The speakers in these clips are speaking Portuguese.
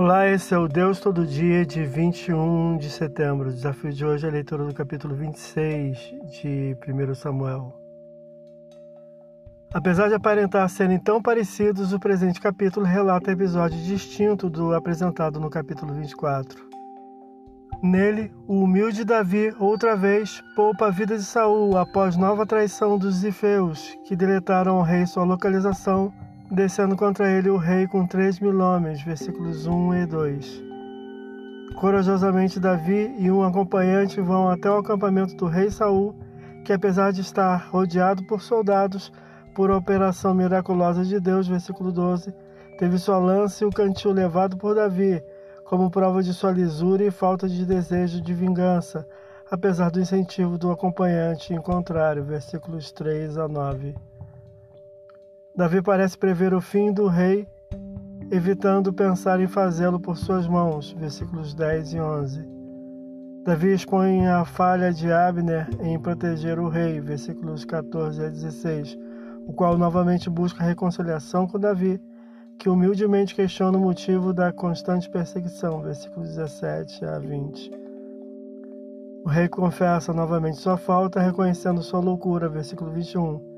Olá, esse é o Deus Todo Dia de 21 de setembro. O desafio de hoje é a leitura do capítulo 26 de 1 Samuel. Apesar de aparentar serem tão parecidos, o presente capítulo relata episódio distinto do apresentado no capítulo 24. Nele, o humilde Davi, outra vez, poupa a vida de Saul após nova traição dos Zifeus, que deletaram ao rei sua localização, descendo contra ele o rei com três mil homens, versículos 1 e 2. Corajosamente Davi e um acompanhante vão até o acampamento do rei Saul, que apesar de estar rodeado por soldados, por operação miraculosa de Deus, versículo 12, teve sua lança e o cantil levado por Davi, como prova de sua lisura e falta de desejo de vingança, apesar do incentivo do acompanhante em contrário, versículos 3 a 9. Davi parece prever o fim do rei, evitando pensar em fazê-lo por suas mãos, versículos 10 e 11. Davi expõe a falha de Abner em proteger o rei, versículos 14 a 16, o qual novamente busca reconciliação com Davi, que humildemente questiona o motivo da constante perseguição, versículos 17 a 20. O rei confessa novamente sua falta, reconhecendo sua loucura, versículo 21.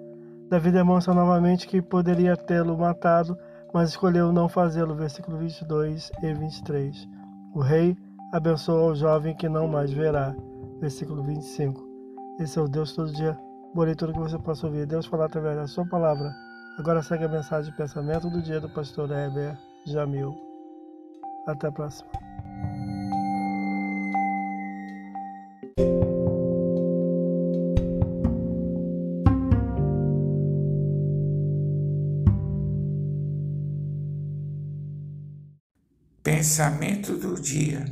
Davi demonstra novamente que poderia tê-lo matado, mas escolheu não fazê-lo, versículo 22 e 23. O rei abençoa o jovem que não mais verá, versículo 25. Esse é o Deus todo dia. Boa leitura que você possa ouvir Deus falar através da sua palavra Agora segue a mensagem de pensamento do dia do pastor Heber Jamil. Até a próxima. Pensamento do dia.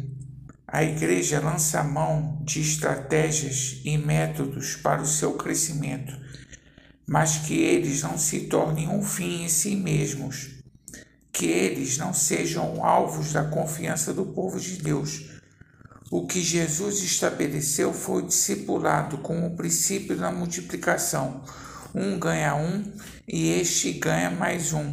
A igreja lança mão de estratégias e métodos para o seu crescimento mas que eles não se tornem um fim em si mesmos, que eles não sejam alvos da confiança do povo de Deus. O que Jesus estabeleceu foi discipulado como o princípio da multiplicação. Um ganha um e este ganha mais um.